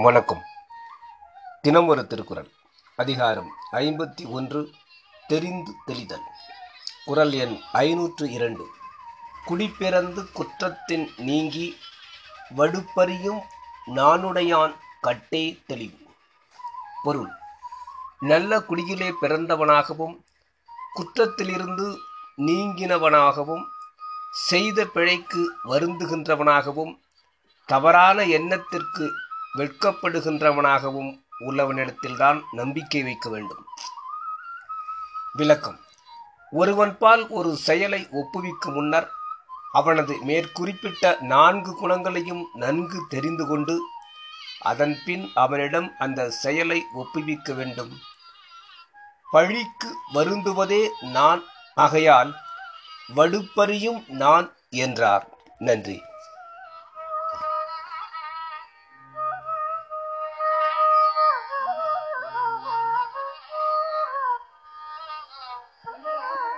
வணக்கம். தினம் ஒரு திருக்குறள். அதிகாரம் ஐம்பத்தி ஒன்று தெரிந்து தெளிதல். குறள் எண் ஐநூற்று இரண்டு. குடிப்பிறந்து குற்றத்தின் நீங்கி வடுப்பறியும் நானுடையான் கட்டே தெளிவு. பொருள். நல்ல குடியிலே பிறந்தவனாகவும் குற்றத்திலிருந்து நீங்கினவனாகவும் செய்த பிழைக்கு வருந்துகின்றவனாகவும் தவறான எண்ணத்திற்கு வெட்கப்படுகின்றவனாகவும் உள்ளவனிடத்தில்தான் நம்பிக்கை வைக்க வேண்டும். விளக்கம். ஒருவன்பால் ஒரு செயலை ஒப்புவிக்கும் முன்னர் அவனது மேற்குறிப்பிட்ட நான்கு குணங்களையும் நன்கு தெரிந்து கொண்டு அதன்பின் அவனிடம் அந்த செயலை ஒப்புவிக்க வேண்டும். பழிக்கு வருந்துவதே நான் ஆகையால் வடுப்பறியும் நான் என்றார். நன்றி.